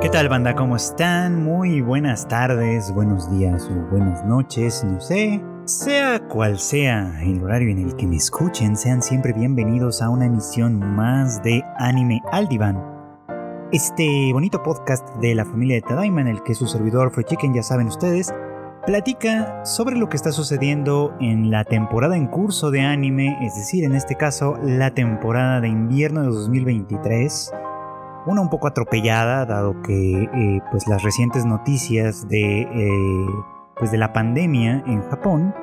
¿Qué tal banda? ¿Cómo están? Muy buenas tardes, buenos días o buenas noches, no sé. Sea cual sea el horario en el que me escuchen, sean siempre bienvenidos a una emisión más de Anime al Diván. Este bonito podcast de la familia de Tadaima en el que su servidor Free Chicken, ya saben ustedes, platica sobre lo que está sucediendo en la temporada en curso de anime, es decir, en este caso la temporada de invierno de 2023 una un poco atropellada, dado que eh, pues las recientes noticias de, eh, pues de la pandemia en Japón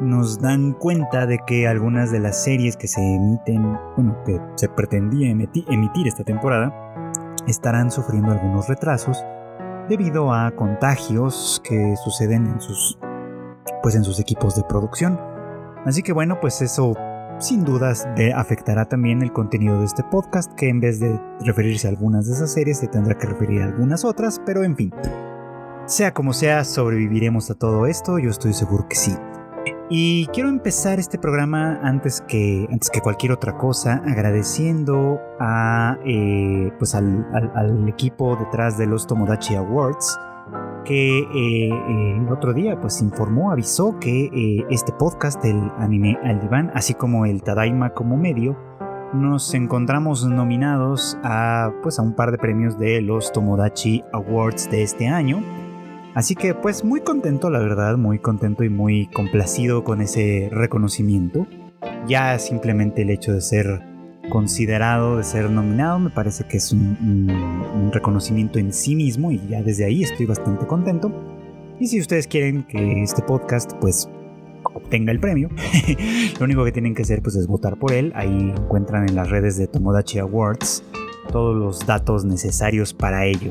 nos dan cuenta de que algunas de las series que se emiten, bueno, que se pretendía emitir esta temporada, estarán sufriendo algunos retrasos debido a contagios que suceden en sus, pues en sus equipos de producción. Así que bueno, pues eso sin dudas afectará también el contenido de este podcast, que en vez de referirse a algunas de esas series, se tendrá que referir a algunas otras, pero en fin. Sea como sea, sobreviviremos a todo esto, yo estoy seguro que sí. Y quiero empezar este programa antes que, antes que cualquier otra cosa, agradeciendo a, eh, pues al equipo detrás de los Tomodachi Awards, que eh, el otro día pues informó, avisó que eh, este podcast, el anime al diván, así como el Tadaima como medio, nos encontramos nominados a pues a un par de premios de los Tomodachi Awards de este año. Así que pues muy contento, la verdad, muy contento y muy complacido con ese reconocimiento. Ya simplemente el hecho de ser considerado de ser nominado. Me parece que es un, reconocimiento en sí mismo y ya desde ahí estoy bastante contento. Y si ustedes quieren que este podcast pues obtenga el premio, lo único que tienen que hacer pues es votar por él. Ahí encuentran en las redes de Tomodachi Awards todos los datos necesarios para ello.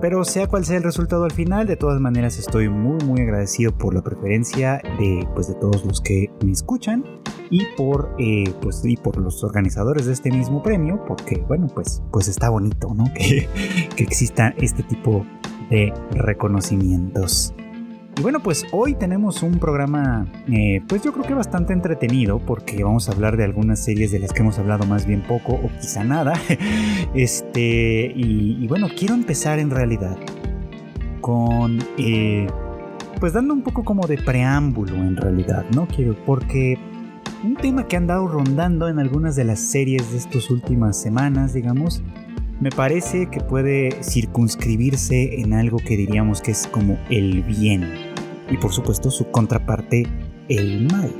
Pero sea cual sea el resultado al final, de todas maneras estoy muy muy agradecido por la preferencia de, pues, de todos los que me escuchan y por, eh, pues, y por los organizadores de este mismo premio, porque bueno, pues, pues está bonito, ¿no? Que, que exista este tipo de reconocimientos. Y bueno, pues hoy tenemos un programa, eh, pues yo creo que bastante entretenido, porque vamos a hablar de algunas series de las que hemos hablado más bien poco o quizá nada. Este, y, bueno, quiero empezar en realidad con, eh, pues dando un poco como de preámbulo en realidad, ¿no? Quiero, porque un tema que han dado rondando en algunas de las series de estas últimas semanas, digamos, me parece que puede circunscribirse en algo que diríamos que es como el bien y por supuesto su contraparte el mal.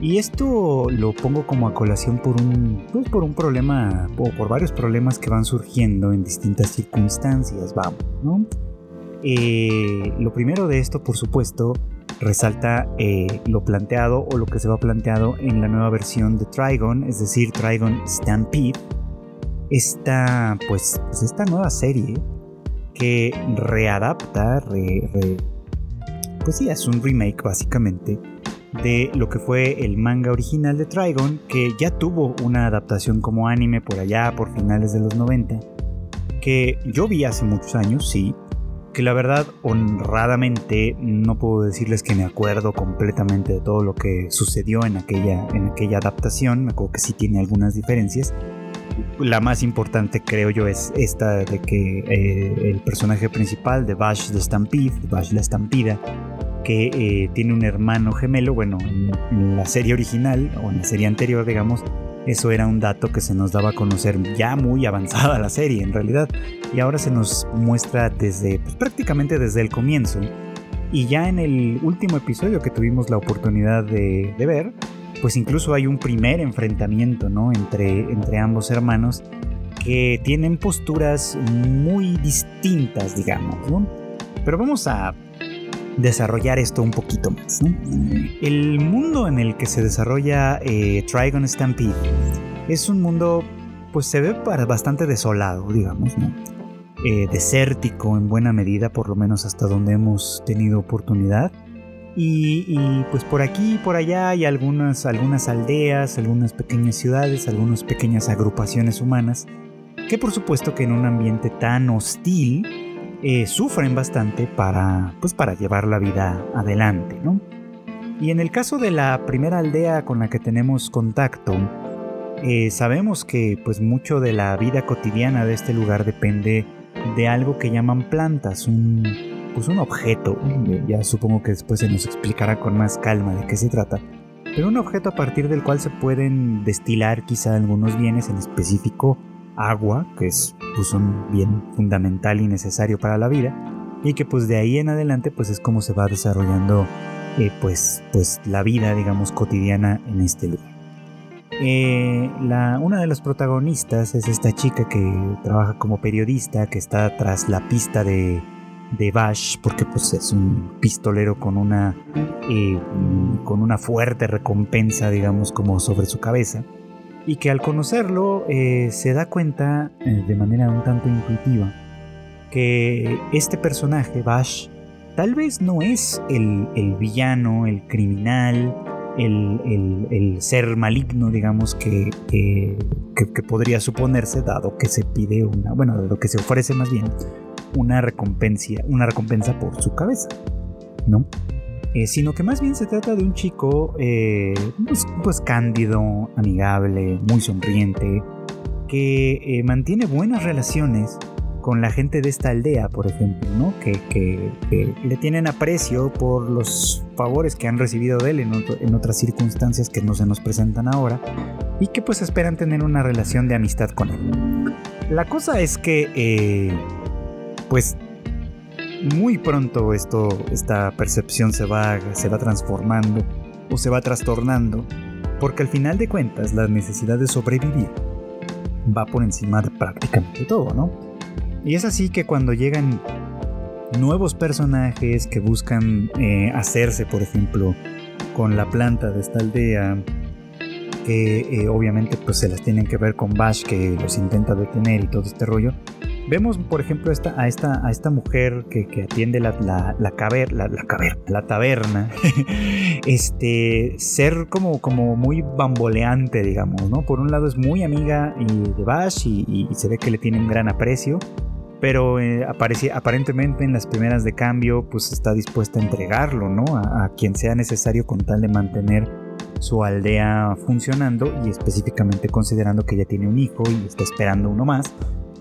Y esto lo pongo como a colación por un, pues, por un problema o por varios problemas que van surgiendo en distintas circunstancias, vamos, ¿no? Eh, lo primero de esto, por supuesto, resalta eh, lo planteado o lo que se va planteado en la nueva versión de Trigon, es decir, Trigon Stampede, esta, pues, pues, esta nueva serie que readapta, pues sí, es un remake básicamente de lo que fue el manga original de Trigon, que ya tuvo una adaptación como anime por allá, por finales de los 90, que yo vi hace muchos años, sí, que la verdad honradamente no puedo decirles que me acuerdo completamente de todo lo que sucedió en aquella, en aquella adaptación, me acuerdo que sí tiene algunas diferencias, la más importante creo yo es esta de que eh, el personaje principal de Bash the Stampede, Bash la Estampida, que eh, tiene un hermano gemelo, bueno, en, la serie original o en la serie anterior, digamos, eso era un dato que se nos daba a conocer ya muy avanzada la serie en realidad y ahora se nos muestra desde pues, prácticamente desde el comienzo y ya en el último episodio que tuvimos la oportunidad de ver pues incluso hay un primer enfrentamiento, ¿no? Entre, entre ambos hermanos que tienen posturas muy distintas, digamos, ¿no? Pero vamos a desarrollar esto un poquito más. El mundo en el que se desarrolla eh, Trigon Stampede es un mundo, pues se ve bastante desolado, digamos, ¿no? Eh, desértico en buena medida, por lo menos hasta donde hemos tenido oportunidad. Y, pues por aquí y por allá hay algunas, algunas aldeas, algunas pequeñas ciudades, algunas pequeñas agrupaciones humanas que por supuesto que en un ambiente tan hostil eh, sufren bastante para, pues para llevar la vida adelante, ¿no? Y en el caso de la primera aldea con la que tenemos contacto, eh, sabemos que pues mucho de la vida cotidiana de este lugar depende de algo que llaman plantas, un, pues un objeto. Ya supongo que después se nos explicará con más calma de qué se trata. Pero un objeto a partir del cual se pueden destilar quizá algunos bienes, en específico agua, que es pues, un bien fundamental y necesario para la vida, y que pues de ahí en adelante pues es como se va desarrollando eh, pues, pues la vida digamos cotidiana en este lugar. Eh, la, una de las protagonistas es esta chica que trabaja como periodista, que está tras la pista de, de Bash, porque pues es un pistolero con una, eh, con una fuerte recompensa, digamos, como sobre su cabeza. Y que al conocerlo eh, se da cuenta de manera un tanto intuitiva que este personaje, Bash, tal vez no es el, el villano, el criminal, el, ser maligno, digamos, que, que, podría suponerse, dado que se pide una, bueno, dado que se ofrece más bien una recompensa, una recompensa por su cabeza, ¿no? Eh, sino que más bien se trata de un chico eh, pues, pues, cándido, amigable, muy sonriente, que eh, mantiene buenas relaciones con la gente de esta aldea, por ejemplo, ¿no? Que, le tienen aprecio por los favores que han recibido de él en, otras circunstancias que no se nos presentan ahora y que pues esperan tener una relación de amistad con él. La cosa es que, eh, pues, muy pronto esto, esta percepción se va, se va transformando o se va trastornando, porque al final de cuentas la necesidad de sobrevivir va por encima de prácticamente todo, ¿no? Y es así que cuando llegan nuevos personajes que buscan eh, hacerse, por ejemplo, con la planta de esta aldea, que eh, obviamente pues se las tienen que ver con Bash que los intenta detener y todo este rollo. Vemos, por ejemplo, esta, a, esta, a esta mujer que, atiende la, la, la, caver, la, la, taberna, este, ser como, como muy bamboleante, digamos, ¿no? Por un lado es muy amiga de Bash y, y se ve que le tiene un gran aprecio, pero eh, aparentemente en las primeras de cambio pues está dispuesta a entregarlo, ¿no? A, quien sea necesario con tal de mantener su aldea funcionando y específicamente considerando que ya tiene un hijo y está esperando uno más.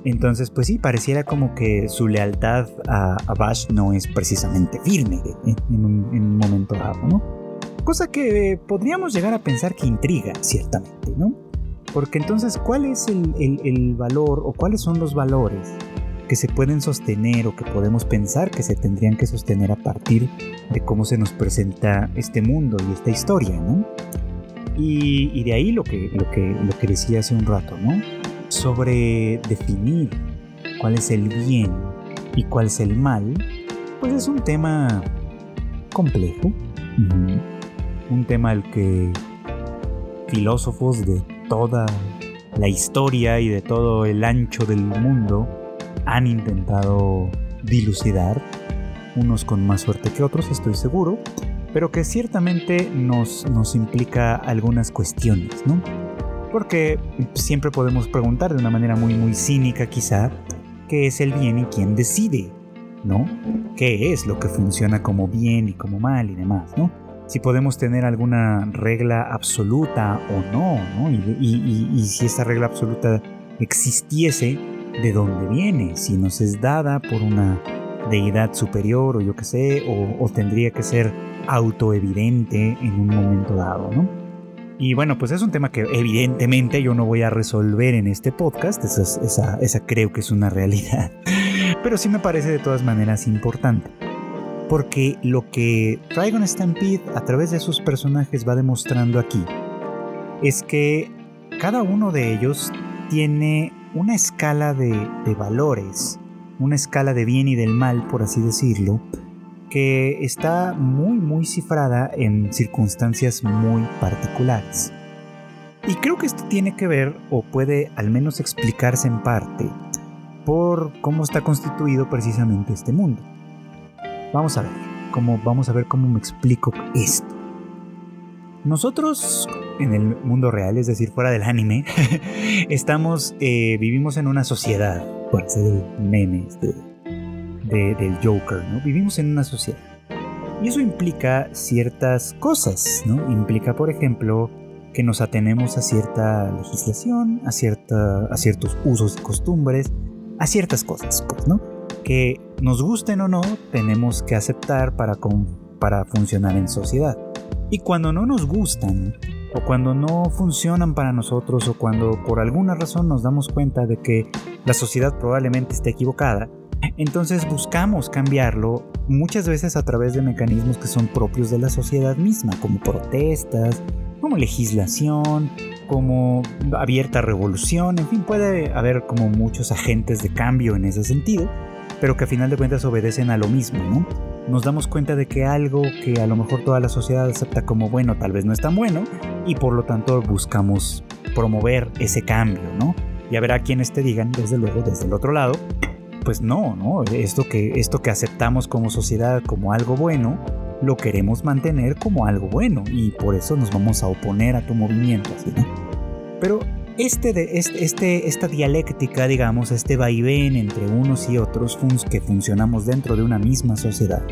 Entonces, pues sí, pareciera como que su lealtad a, Bash no es precisamente firme eh, en, un, momento dado, ¿no? Cosa que podríamos llegar a pensar que intriga, ciertamente, ¿no? Porque entonces, ¿cuál es el valor o cuáles son los valores que se pueden sostener o que podemos pensar que se tendrían que sostener a partir de cómo se nos presenta este mundo y esta historia, ¿no? Y, de ahí lo que, lo, que, lo que decía hace un rato, ¿no? Sobre definir cuál es el bien y cuál es el mal, pues es un tema complejo, un tema al que filósofos de toda la historia y de todo el ancho del mundo han intentado dilucidar, unos con más suerte que otros, estoy seguro, pero que ciertamente nos, nos implica algunas cuestiones, ¿no? Porque siempre podemos preguntar de una manera muy, muy cínica quizá, ¿qué es el bien y quién decide? ¿No? ¿Qué es lo que funciona como bien y como mal y demás, ¿no? Si podemos tener alguna regla absoluta o no, ¿no? Y, si esta regla absoluta existiese, de dónde viene, si nos es dada por una deidad superior o yo qué sé, o, tendría que ser autoevidente en un momento dado, ¿no? Y bueno, pues es un tema que evidentemente yo no voy a resolver en este podcast, esa, creo que es una realidad, pero sí me parece de todas maneras importante. Porque lo que Dragon Stampede a través de sus personajes va demostrando aquí es que cada uno de ellos tiene una escala de, valores, una escala de bien y del mal, por así decirlo, que está muy muy cifrada en circunstancias muy particulares. Y creo que esto tiene que ver, o puede al menos explicarse en parte, por cómo está constituido precisamente este mundo. Vamos a ver, cómo, vamos a ver cómo me explico esto. Nosotros en el mundo real, es decir, fuera del anime, estamos, eh, vivimos en una sociedad, por ser meme del Joker, ¿no? Vivimos en una sociedad. Y eso implica ciertas cosas, ¿no? Implica, por ejemplo, que nos atenemos a cierta legislación, a, cierta, a ciertos usos y costumbres, a ciertas cosas, pues, ¿no? Que nos gusten o no, tenemos que aceptar para, para funcionar en sociedad. Y cuando no nos gustan, o cuando no funcionan para nosotros, o cuando por alguna razón nos damos cuenta de que la sociedad probablemente esté equivocada, entonces buscamos cambiarlo muchas veces a través de mecanismos que son propios de la sociedad misma, como protestas, como legislación, como abierta revolución, en fin, puede haber como muchos agentes de cambio en ese sentido, pero que a final de cuentas obedecen a lo mismo, ¿no? Nos damos cuenta de que algo que a lo mejor toda la sociedad acepta como bueno tal vez no es tan bueno y por lo tanto buscamos promover ese cambio, ¿no? Y habrá quienes te digan, desde luego, desde el otro lado, pues no, ¿no? Esto que, esto que aceptamos como sociedad como algo bueno, lo queremos mantener como algo bueno y por eso nos vamos a oponer a tu movimiento, ¿no? Pero este, de, este, esta dialéctica, digamos, este vaivén entre unos y otros que funcionamos dentro de una misma sociedad,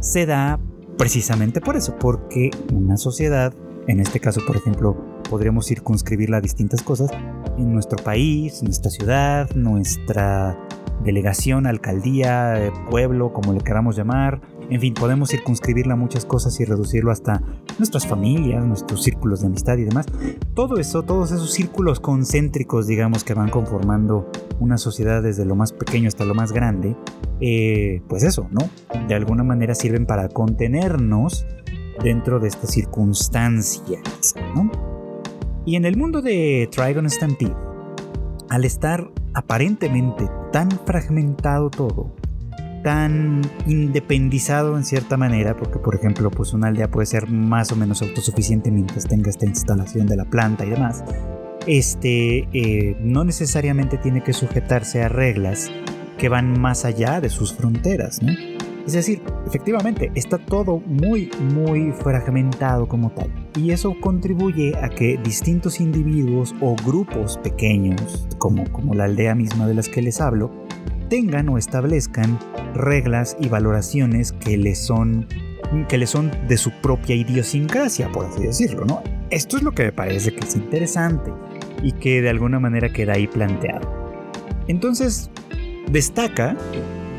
se da precisamente por eso, porque una sociedad, en este caso, por ejemplo, podríamos circunscribirla a distintas cosas, en nuestro país, nuestra ciudad, nuestra delegación, alcaldía, eh, pueblo, como le queramos llamar. En fin, podemos circunscribirla a muchas cosas y reducirlo hasta nuestras familias, nuestros círculos de amistad y demás. Todo eso, todos esos círculos concéntricos, digamos, que van conformando una sociedad desde lo más pequeño hasta lo más grande, eh, pues eso, ¿no? De alguna manera sirven para contenernos dentro de esta circunstancia, ¿no? Y en el mundo de Trigon Stampede, al estar aparentemente tan fragmentado todo, tan independizado en cierta manera, porque por ejemplo, pues una aldea puede ser más o menos autosuficiente mientras tenga esta instalación de la planta y demás, este eh, no necesariamente tiene que sujetarse a reglas que van más allá de sus fronteras, ¿no? Es decir, efectivamente, está todo muy, muy fragmentado como tal. Y eso contribuye a que distintos individuos o grupos pequeños, como, como la aldea misma de las que les hablo, tengan o establezcan reglas y valoraciones que les son que les son de su propia idiosincrasia, por así decirlo, ¿no? Esto es lo que me parece que es interesante y que de alguna manera queda ahí planteado. Entonces, destaca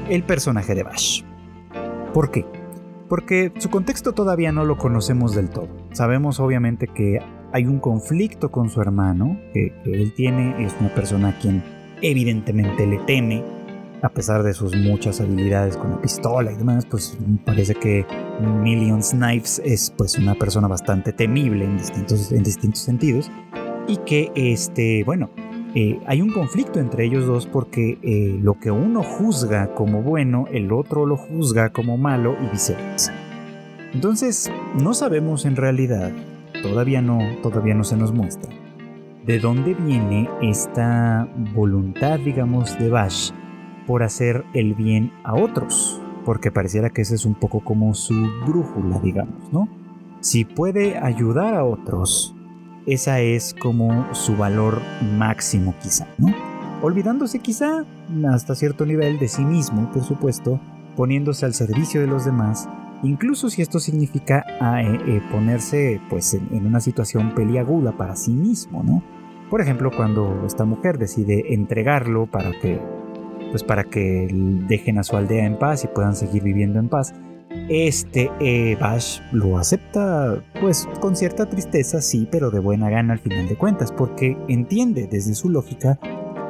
el personaje de Bash. ¿Por qué? Porque su contexto todavía no lo conocemos del todo. Sabemos obviamente que hay un conflicto con su hermano, que, él tiene, es una persona a quien evidentemente le teme, a pesar de sus muchas habilidades con la pistola y demás, pues parece que Millions Knives es pues una persona bastante temible en distintos sentidos y que este, bueno, eh, hay un conflicto entre ellos dos porque eh, lo que uno juzga como bueno, el otro lo juzga como malo y viceversa. Entonces, no sabemos en realidad, todavía no, todavía no se nos muestra, de dónde viene esta voluntad, digamos, de Bash por hacer el bien a otros, porque pareciera que ese es un poco como su brújula, digamos, ¿no? Si puede ayudar a otros, esa es como su valor máximo quizá, ¿no? Olvidándose quizá hasta cierto nivel de sí mismo, por supuesto, poniéndose al servicio de los demás, incluso si esto significa ah, eh, eh, ponerse pues en, una situación peliaguda para sí mismo, ¿no? Por ejemplo, cuando esta mujer decide entregarlo para que pues para que dejen a su aldea en paz y puedan seguir viviendo en paz, este eh, Bash lo acepta pues con cierta tristeza, sí, pero de buena gana al final de cuentas, porque entiende desde su lógica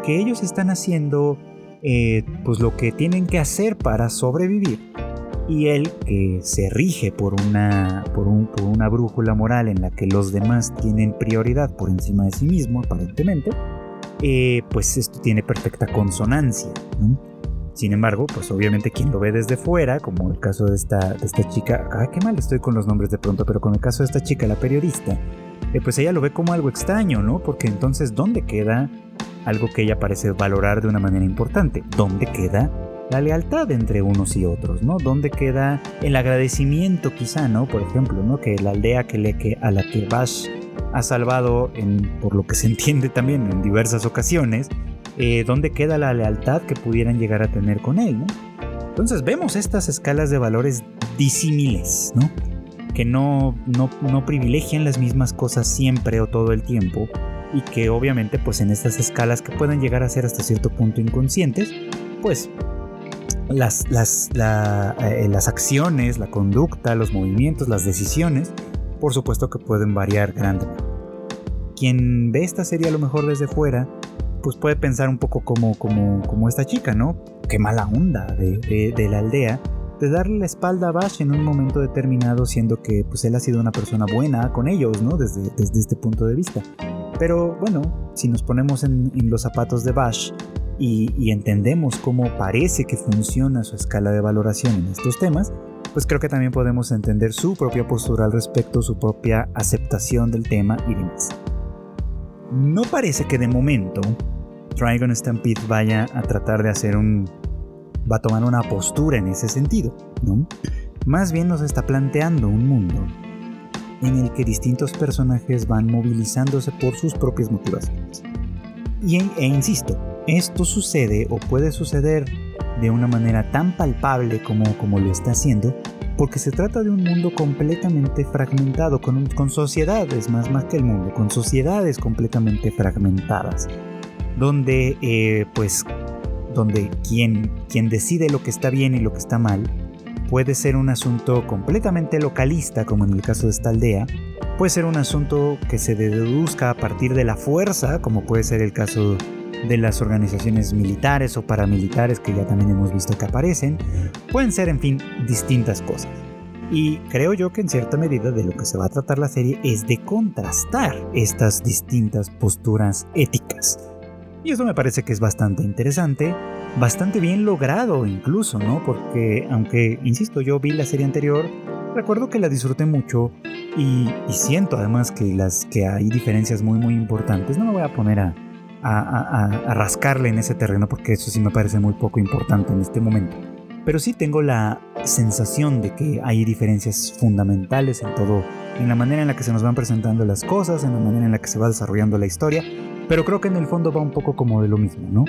que ellos están haciendo eh, pues lo que tienen que hacer para sobrevivir. Y él, que se rige por una, por, una brújula moral en la que los demás tienen prioridad por encima de sí mismo, aparentemente, eh, pues esto tiene perfecta consonancia. Sin embargo, pues obviamente quien lo ve desde fuera, como el caso de esta, de esta chica, ah, qué mal estoy con los nombres de pronto, pero con el caso de esta chica, la periodista, eh, pues ella lo ve como algo extraño, ¿no? Porque entonces, ¿dónde queda algo que ella parece valorar de una manera importante? ¿Dónde queda la lealtad entre unos y otros, ¿no? ¿Dónde queda el agradecimiento quizá, ¿no? Por ejemplo, ¿no? Que la aldea que le, que, a la que Bash ha salvado, en, por lo que se entiende también en diversas ocasiones, eh, dónde queda la lealtad que pudieran llegar a tener con él. Entonces vemos estas escalas de valores disímiles. Que no, privilegian las mismas cosas siempre o todo el tiempo y que obviamente pues en estas escalas que pueden llegar a ser hasta cierto punto inconscientes, pues las, las, eh, las acciones, la conducta, los movimientos, las decisiones, por supuesto que pueden variar grandemente. Quien ve esta serie a lo mejor desde fuera, pues puede pensar un poco como, como, como esta chica, ¿no? Qué mala onda de, de, la aldea de darle la espalda a Bash en un momento determinado, siendo que pues él ha sido una persona buena con ellos, ¿no? Desde, desde este punto de vista. Pero bueno, si nos ponemos en, los zapatos de Bash, y, entendemos cómo parece que funciona su escala de valoración en estos temas, pues creo que también podemos entender su propia postura al respecto, su propia aceptación del tema y demás. No parece que de momento Dragon Stampede vaya a tratar de hacer un... va a tomar una postura en ese sentido, ¿no? Más bien nos está planteando un mundo en el que distintos personajes van movilizándose por sus propias motivaciones. Y, e insisto, esto sucede o puede suceder de una manera tan palpable como, como lo está haciendo, porque se trata de un mundo completamente fragmentado, con, con sociedades, más, más que el mundo, con sociedades completamente fragmentadas, donde eh, pues donde quien, quien decide lo que está bien y lo que está mal puede ser un asunto completamente localista, como en el caso de esta aldea, puede ser un asunto que se deduzca a partir de la fuerza, como puede ser el caso de las organizaciones militares o paramilitares que ya también hemos visto que aparecen, pueden ser en fin distintas cosas. Y creo yo que en cierta medida de lo que se va a tratar la serie es de contrastar estas distintas posturas éticas. Y eso me parece que es bastante interesante, bastante bien logrado incluso, ¿no? Porque aunque, insisto, yo vi la serie anterior, recuerdo que la disfruté mucho y, siento además que, las, que hay diferencias muy muy importantes. No me voy a poner a, a, rascarle en ese terreno porque eso sí me parece muy poco importante en este momento. Pero sí tengo la sensación de que hay diferencias fundamentales en todo, en la manera en la que se nos van presentando las cosas, en la manera en la que se va desarrollando la historia, pero creo que en el fondo va un poco como de lo mismo, ¿no?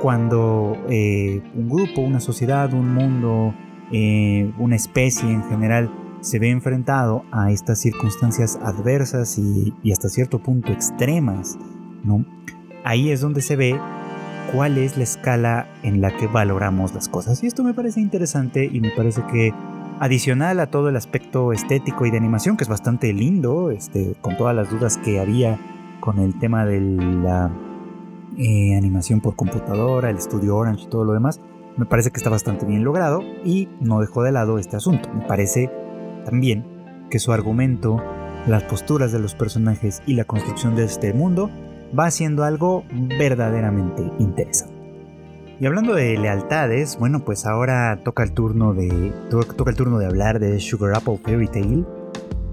Cuando eh, un grupo, una sociedad, un mundo, eh, una especie en general se ve enfrentado a estas circunstancias adversas y, y hasta cierto punto extremas, ¿no? ahí es donde se ve cuál es la escala en la que valoramos las cosas. Y esto me parece interesante y me parece que adicional a todo el aspecto estético y de animación, que es bastante lindo, este, con todas las dudas que había con el tema de la eh, animación por computadora, el estudio Orange y todo lo demás, me parece que está bastante bien logrado y no dejó de lado este asunto. Me parece también que su argumento, las posturas de los personajes y la construcción de este mundo va haciendo algo verdaderamente interesante. Y hablando de lealtades, bueno, pues ahora toca el turno de toca el turno de hablar de Sugar Apple Fairy Tail,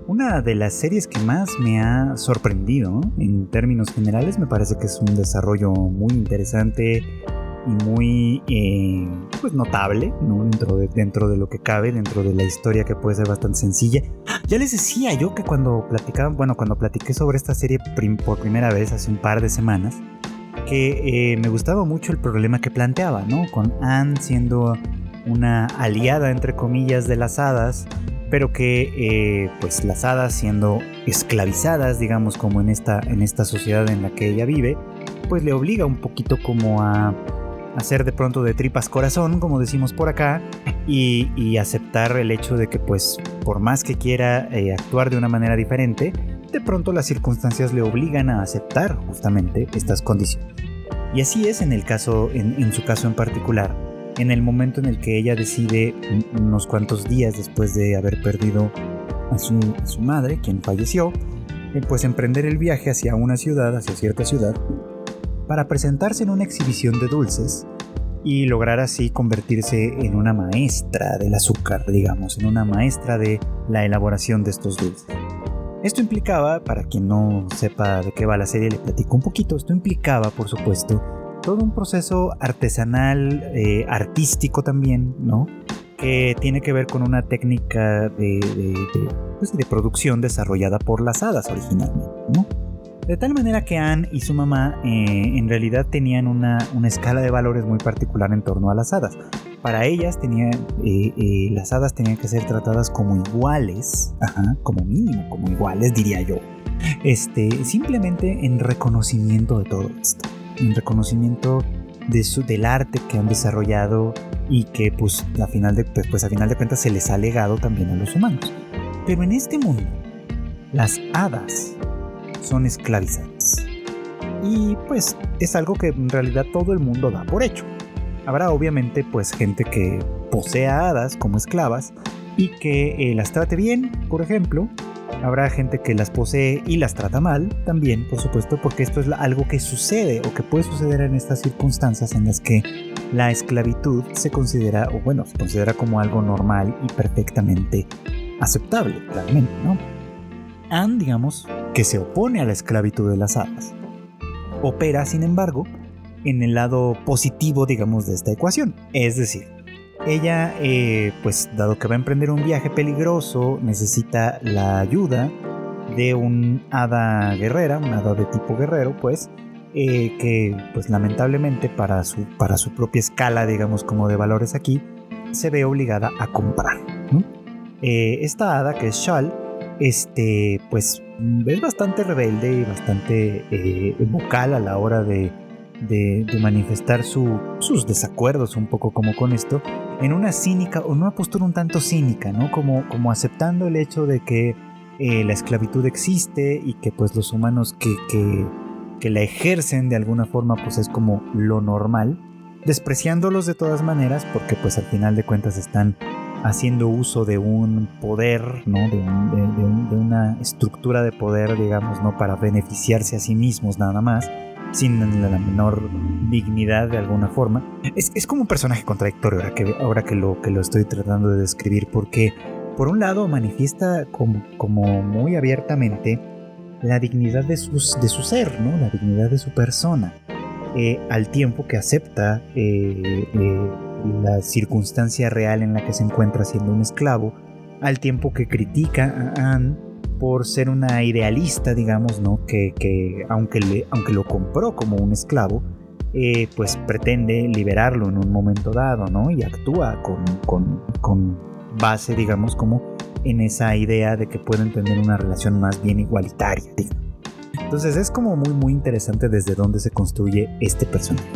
una de las series que más me ha sorprendido en términos generales. Me parece que es un desarrollo muy interesante y muy eh, pues notable dentro, de, dentro de lo que cabe, dentro de la historia que puede ser bastante sencilla. Ya les decía yo que cuando platicaban, bueno, cuando platiqué sobre esta serie por primera vez hace un par de semanas, que eh, me gustaba mucho el problema que planteaba, ¿no? Con Anne siendo una aliada, entre comillas, de las hadas, pero que eh, pues las hadas siendo esclavizadas, digamos, como en esta, en esta sociedad en la que ella vive, pues le obliga un poquito como a hacer de pronto de tripas corazón, como decimos por acá, y, aceptar el hecho de que pues por más que quiera eh, actuar de una manera diferente, de pronto las circunstancias le obligan a aceptar justamente estas condiciones. Y así es en el caso, en, su caso en particular, en el momento en el que ella decide, unos cuantos días después de haber perdido a su, madre, quien falleció, eh, pues emprender el viaje hacia una ciudad, hacia cierta ciudad, para presentarse en una exhibición de dulces y lograr así convertirse en una maestra del azúcar, digamos, en una maestra de la elaboración de estos dulces. Esto implicaba, para quien no sepa de qué va la serie, le platico un poquito, esto implicaba, por supuesto, todo un proceso artesanal, eh, artístico también, ¿no? Que tiene que ver con una técnica de, pues, de producción desarrollada por las hadas originalmente, ¿no? De tal manera que Anne y su mamá eh, en realidad tenían una, escala de valores muy particular en torno a las hadas. para ellas tenía, eh, eh, las hadas tenían que ser tratadas como iguales, como mínimo, como iguales diría yo. Este, simplemente en reconocimiento de todo esto, en reconocimiento del arte que han desarrollado y que pues a final de, pues, pues a final de cuentas se les ha legado también a los humanos. Pero en este mundo, las hadas son esclavizadas. Y pues es algo que en realidad todo el mundo da por hecho. Habrá obviamente pues gente que posea hadas como esclavas y que eh, las trate bien, por ejemplo. Habrá gente que las posee y las trata mal también, por supuesto, porque esto es algo que sucede o que puede suceder en estas circunstancias en las que la esclavitud se considera, o bueno, se considera como algo normal y perfectamente aceptable, claramente, ¿no? Anne, digamos, que se opone a la esclavitud de las hadas, opera, sin embargo, en el lado positivo, digamos, de esta ecuación. Es decir, ella, eh, pues dado que va a emprender un viaje peligroso, necesita la ayuda de un hada guerrera, un hada de tipo guerrero, pues, eh, que pues lamentablemente para su, para su propia escala, digamos, como de valores aquí, se ve obligada a comprar. Eh, esta hada, que es Shal, este, pues es bastante rebelde y bastante vocal a la hora de de, manifestar sus desacuerdos un poco como con esto, en una cínica o una postura un tanto cínica, ¿no? Como, como aceptando el hecho de que eh, la esclavitud existe y que pues los humanos que, que, que, la ejercen de alguna forma pues es como lo normal, despreciándolos de todas maneras porque pues al final de cuentas están haciendo uso de un poder, ¿no? De, de, una estructura de poder, digamos, ¿no? Para beneficiarse a sí mismos nada más sin la menor dignidad de alguna forma. Es, como un personaje contradictorio ahora que, ahora que, lo, que lo estoy tratando de describir, porque por un lado manifiesta como, como muy abiertamente la dignidad de, sus, de su ser, ¿no? la dignidad de su persona, eh, al tiempo que acepta eh, eh, la circunstancia real en la que se encuentra siendo un esclavo, al tiempo que critica a Anne por ser una idealista, digamos, ¿no? Que, aunque, aunque lo compró como un esclavo, eh, pues pretende liberarlo en un momento dado, ¿no? Y actúa con, base, digamos, como en esa idea de que pueden tener una relación más bien igualitaria, Entonces es como muy, muy interesante desde dónde se construye este personaje.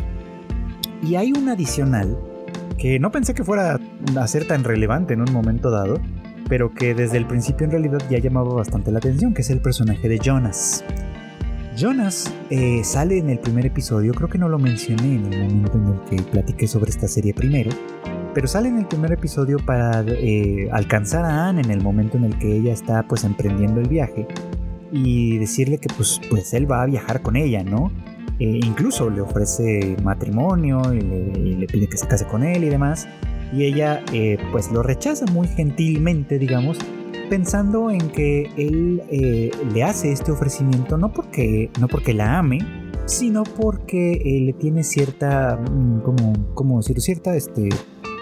Y hay un adicional que no pensé que fuera a ser tan relevante en un momento dado, pero que desde el principio en realidad ya llamaba bastante la atención, que es el personaje de Jonas. Jonas eh, sale en el primer episodio, creo que no lo mencioné en el momento en el que platiqué sobre esta serie primero, pero sale en el primer episodio para eh, alcanzar a Anne en el momento en el que ella está pues emprendiendo el viaje y decirle que pues, pues él va a viajar con ella, ¿no? E incluso le ofrece matrimonio y le pide que se case con él y demás y ella eh, pues lo rechaza muy gentilmente, digamos, pensando en que él eh, le hace este ofrecimiento no porque, no porque la ame, sino porque eh, le tiene cierta, mm, como, ¿cómo decirlo? Cierta, este,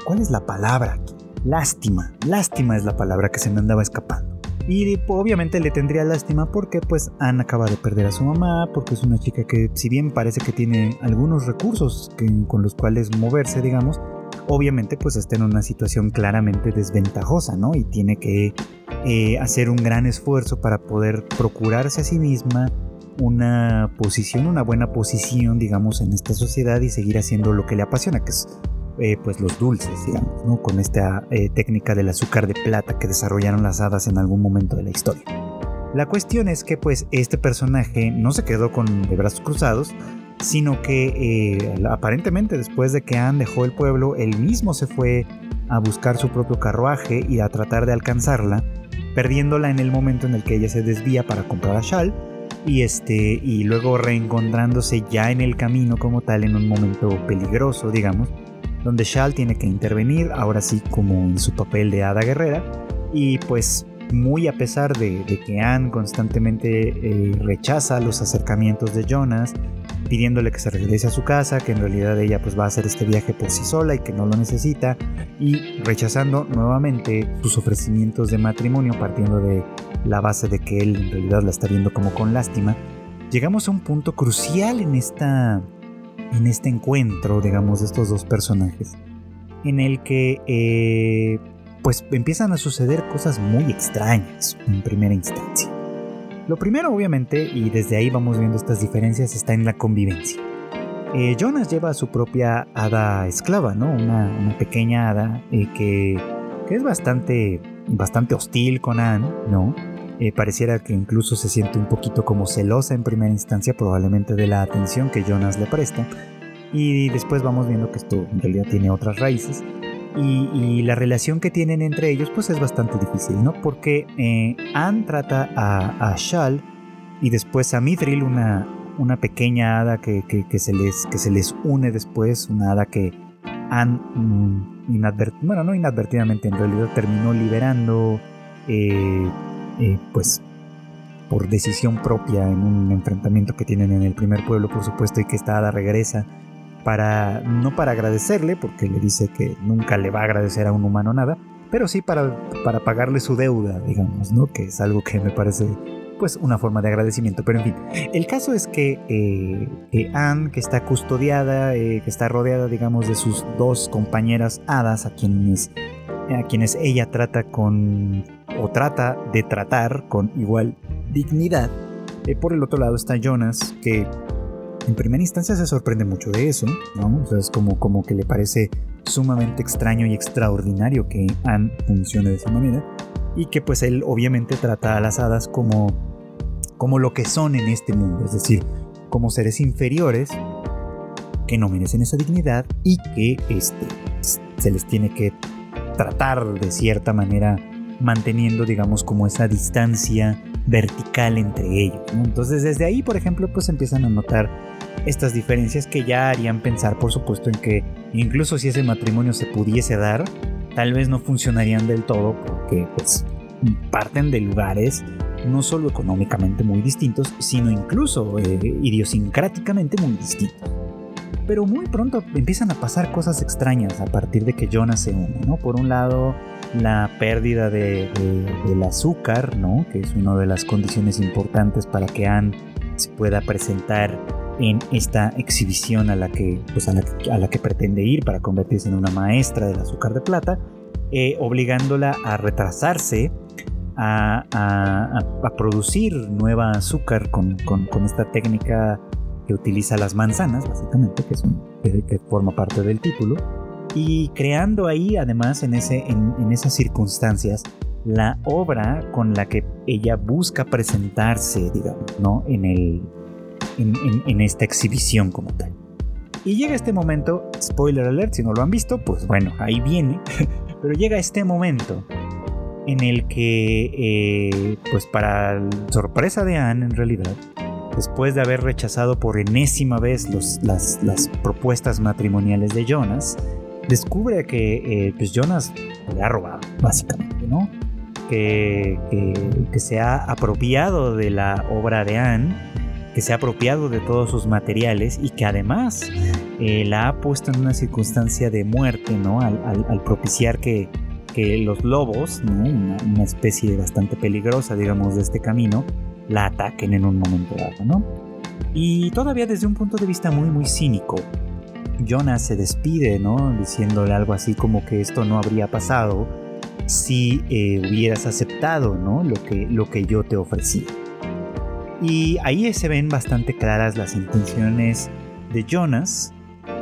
¿cuál es la palabra Lástima, lástima es la palabra que se me andaba escapando. Y obviamente le tendría lástima porque pues Anne acaba de perder a su mamá, porque es una chica que si bien parece que tiene algunos recursos con los cuales moverse, digamos, obviamente pues está en una situación claramente desventajosa, ¿no? Y tiene que eh, hacer un gran esfuerzo para poder procurarse a sí misma una posición, una buena posición, digamos, en esta sociedad y seguir haciendo lo que le apasiona, que es eh, pues los dulces, digamos, ¿no? Con esta eh, técnica del azúcar de plata que desarrollaron las hadas en algún momento de la historia. La cuestión es que pues este personaje no se quedó con de brazos cruzados, sino que eh, aparentemente después de que Anne dejó el pueblo, él mismo se fue a buscar su propio carruaje y a tratar de alcanzarla, perdiéndola en el momento en el que ella se desvía para comprar a Shal y este y luego reencontrándose ya en el camino como tal en un momento peligroso, digamos, donde Shal tiene que intervenir, ahora sí como en su papel de hada guerrera. Y pues muy a pesar de, que Anne constantemente eh, rechaza los acercamientos de Jonas, pidiéndole que se regrese a su casa, que en realidad ella pues va a hacer este viaje por sí sola y que no lo necesita, y rechazando nuevamente sus ofrecimientos de matrimonio partiendo de la base de que él en realidad la está viendo como con lástima, llegamos a un punto crucial en esta en este encuentro, digamos, de estos dos personajes, en el que eh, pues empiezan a suceder cosas muy extrañas en primera instancia. Lo primero, obviamente, y desde ahí vamos viendo estas diferencias, está en la convivencia. Eh, Jonas lleva a su propia hada esclava, ¿no? Una, pequeña hada eh, que, es bastante, bastante hostil con Anne, ¿no? Eh, pareciera que incluso se siente un poquito como celosa en primera instancia, probablemente de la atención que Jonas le presta. Y después vamos viendo que esto en realidad tiene otras raíces. Y, la relación que tienen entre ellos pues es bastante difícil, ¿no? Porque eh, Anne trata a, Shal y después a Mithril, una, una pequeña hada que, se les, que se les une después, una hada que Anne, mm, bueno, no inadvertidamente, en realidad terminó liberando, eh, eh, pues por decisión propia en un enfrentamiento que tienen en el primer pueblo, por supuesto, y que esta hada regresa para no para agradecerle, porque le dice que nunca le va a agradecer a un humano nada, pero sí para, para pagarle su deuda, digamos, ¿no? Que es algo que me parece pues una forma de agradecimiento. Pero en fin, el caso es que eh, Anne, que está custodiada, eh, que está rodeada, digamos, de sus dos compañeras hadas, a quienes, a quienes ella trata con, o trata de tratar con igual dignidad. Eh, por el otro lado está Jonas, que en primera instancia se sorprende mucho de eso, ¿no? O sea, es como, como que le parece sumamente extraño y extraordinario que Anne funcione de esa manera y que pues él obviamente trata a las hadas como, como lo que son en este mundo, es decir, como seres inferiores que no merecen esa dignidad y que este, se les tiene que tratar de cierta manera manteniendo digamos como esa distancia vertical entre ellos. Entonces desde ahí, por ejemplo, pues empiezan a notar estas diferencias que ya harían pensar, por supuesto, en que incluso si ese matrimonio se pudiese dar, tal vez no funcionarían del todo porque pues parten de lugares no solo económicamente muy distintos, sino incluso eh, idiosincráticamente muy distintos. Pero muy pronto empiezan a pasar cosas extrañas a partir de que Jonas se une, ¿no? Por un lado, la pérdida de, del azúcar, ¿no? Que es una de las condiciones importantes para que Anne se pueda presentar en esta exhibición a la que, pues a la, que pretende ir para convertirse en una maestra del azúcar de plata, eh, obligándola a retrasarse, a, producir nueva azúcar con, esta técnica que utiliza las manzanas, básicamente, que, es que, forma parte del título, y creando ahí, además, en, ese, en esas circunstancias, la obra con la que ella busca presentarse, digamos, ¿no? En el, en, esta exhibición como tal. Y llega este momento, spoiler alert, si no lo han visto, pues bueno, ahí viene, pero llega este momento en el que, eh, pues para sorpresa de Anne en realidad, después de haber rechazado por enésima vez los, las, propuestas matrimoniales de Jonas, descubre que eh, pues Jonas le ha robado, básicamente, ¿no? Que, se ha apropiado de la obra de Anne que se ha apropiado de todos sus materiales y que además eh, la ha puesto en una circunstancia de muerte, ¿no? Al, propiciar que, los lobos, una, especie bastante peligrosa, digamos, de este camino, la ataquen en un momento dado, ¿no? Y todavía desde un punto de vista muy, muy cínico, Jonas se despide, ¿no? Diciéndole algo así como que esto no habría pasado si eh, hubieras aceptado, ¿no? Lo que, lo que yo te ofrecí. Y ahí se ven bastante claras las intenciones de Jonas,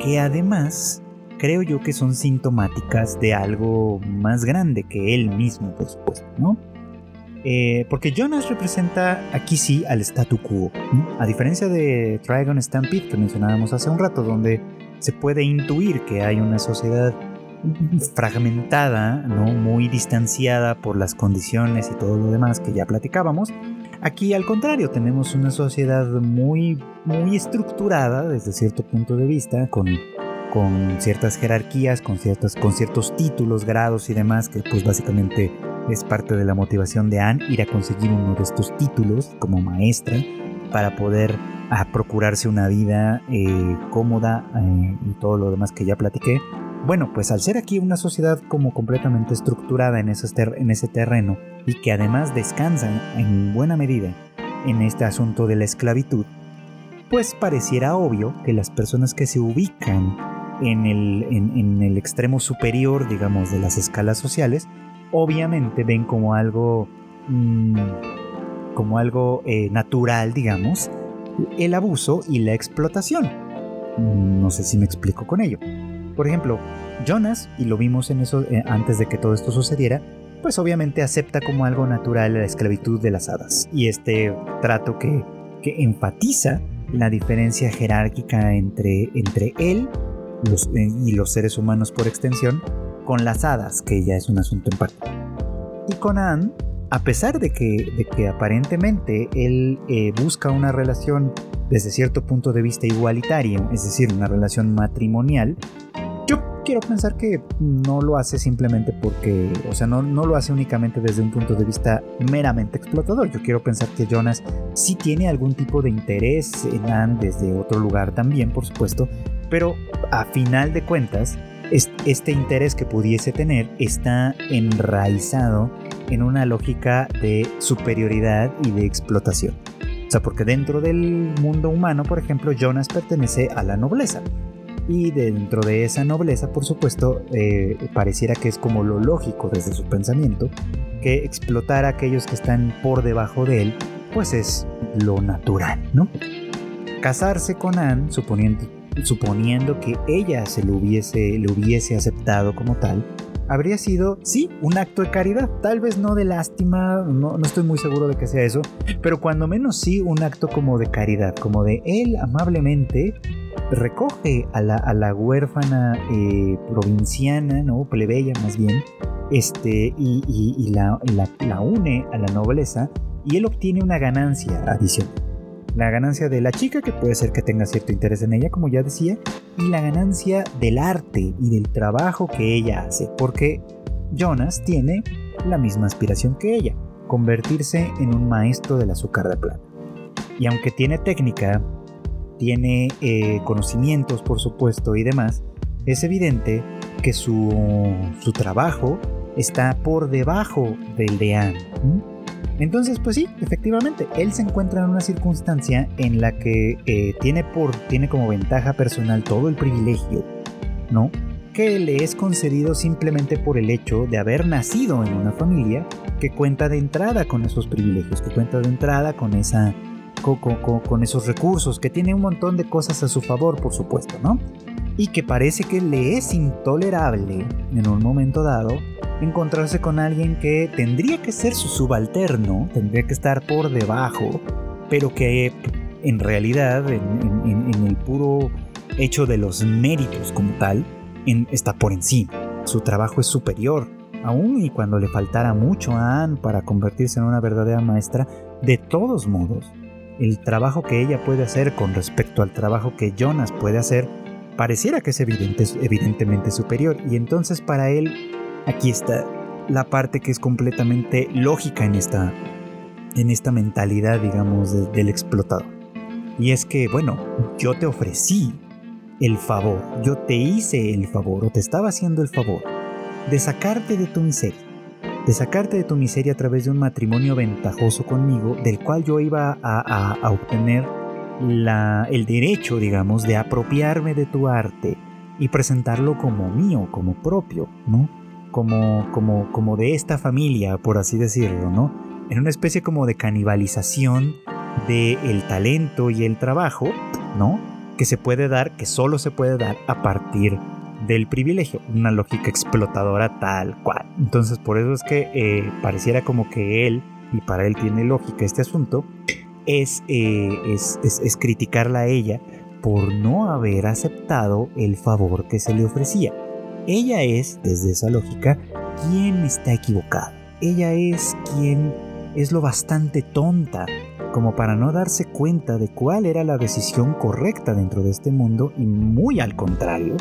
que además creo yo que son sintomáticas de algo más grande que él mismo, por supuesto, ¿no? Eh, porque Jonas representa aquí sí al statu quo, a diferencia de Trigon Stampede que mencionábamos hace un rato, donde se puede intuir que hay una sociedad fragmentada, ¿no? muy distanciada por las condiciones y todo lo demás que ya platicábamos. Aquí al contrario, tenemos una sociedad muy, muy estructurada desde cierto punto de vista, con, con ciertas jerarquías, con, ciertas, con ciertos títulos, grados y demás, que pues básicamente es parte de la motivación de Anne ir a conseguir uno de estos títulos como maestra para poder a procurarse una vida eh, cómoda eh, y todo lo demás que ya platiqué. Bueno, pues al ser aquí una sociedad como completamente estructurada en ese, en ese terreno y que además descansa en buena medida en este asunto de la esclavitud, pues pareciera obvio que las personas que se ubican en el, en, el extremo superior, digamos, de las escalas sociales, obviamente ven como algo, mm, como algo eh, natural, digamos, el abuso y la explotación. No sé si me explico con ello. Por ejemplo, Jonas, y lo vimos en eso eh, antes de que todo esto sucediera, pues obviamente acepta como algo natural la esclavitud de las hadas y este trato que, que enfatiza la diferencia jerárquica entre, entre él eh, y los seres humanos por extensión con las hadas, que ya es un asunto en parte. Y con Anne, a pesar de que, de que aparentemente él eh, busca una relación desde cierto punto de vista igualitario, es decir, una relación matrimonial, quiero pensar que no lo hace simplemente porque, o sea, no, no lo hace únicamente desde un punto de vista meramente explotador. Yo quiero pensar que Jonas sí tiene algún tipo de interés en Anne desde otro lugar también, por supuesto, pero a final de cuentas, este interés que pudiese tener está enraizado en una lógica de superioridad y de explotación. O sea, porque dentro del mundo humano, por ejemplo, Jonas pertenece a la nobleza y dentro de esa nobleza, por supuesto, eh, pareciera que es como lo lógico desde su pensamiento, que explotar a aquellos que están por debajo de él, pues es lo natural, ¿no? Casarse con Anne, suponiendo, suponiendo que ella se lo hubiese, lo hubiese aceptado como tal, habría sido, sí, un acto de caridad, tal vez no de lástima, no, no, estoy muy seguro de que sea eso, pero cuando menos sí un acto como de caridad, como de él amablemente recoge a la, huérfana eh, provinciana, ¿no? plebeya más bien, este, y, la, la, une a la nobleza y él obtiene una ganancia adicional. La ganancia de la chica, que puede ser que tenga cierto interés en ella, como ya decía, y la ganancia del arte y del trabajo que ella hace, porque Jonas tiene la misma aspiración que ella, convertirse en un maestro del azúcar de plata. Y aunque tiene técnica tiene eh, conocimientos, por supuesto, y demás, es evidente que su, su trabajo está por debajo del de Anne. Entonces, pues sí, efectivamente, él se encuentra en una circunstancia en la que eh, tiene, por, tiene como ventaja personal todo el privilegio, ¿no? Que le es concedido simplemente por el hecho de haber nacido en una familia que cuenta de entrada con esos privilegios, que cuenta de entrada con esa con, esos recursos, que tiene un montón de cosas a su favor, por supuesto, ¿no? Y que parece que le es intolerable en un momento dado encontrarse con alguien que tendría que ser su subalterno, tendría que estar por debajo, pero que en realidad, en, el puro hecho de los méritos como tal, está por encima. Su trabajo es superior. Aún y cuando le faltara mucho a Anne para convertirse en una verdadera maestra, de todos modos, el trabajo que ella puede hacer con respecto al trabajo que Jonas puede hacer, pareciera que es evidente, evidentemente superior. Y entonces para él, aquí está la parte que es completamente lógica en esta, en esta mentalidad, digamos, del explotador. Y es que, bueno, yo te ofrecí el favor, yo te hice el favor o te estaba haciendo el favor de sacarte de tu miseria de sacarte de tu miseria a través de un matrimonio ventajoso conmigo, del cual yo iba a, obtener el derecho, digamos, de apropiarme de tu arte y presentarlo como mío, como propio, ¿no? Como, como, como de esta familia, por así decirlo, ¿no? En una especie como de canibalización del el talento y el trabajo, ¿no? Que se puede dar, que solo se puede dar a partir de del privilegio, una lógica explotadora tal cual. Entonces por eso es que eh, pareciera como que él, y para él tiene lógica este asunto, es, eh, es, es, criticarla a ella por no haber aceptado el favor que se le ofrecía. Ella es, desde esa lógica, quien está equivocada. Ella es quien es lo bastante tonta como para no darse cuenta de cuál era la decisión correcta dentro de este mundo y muy al contrario,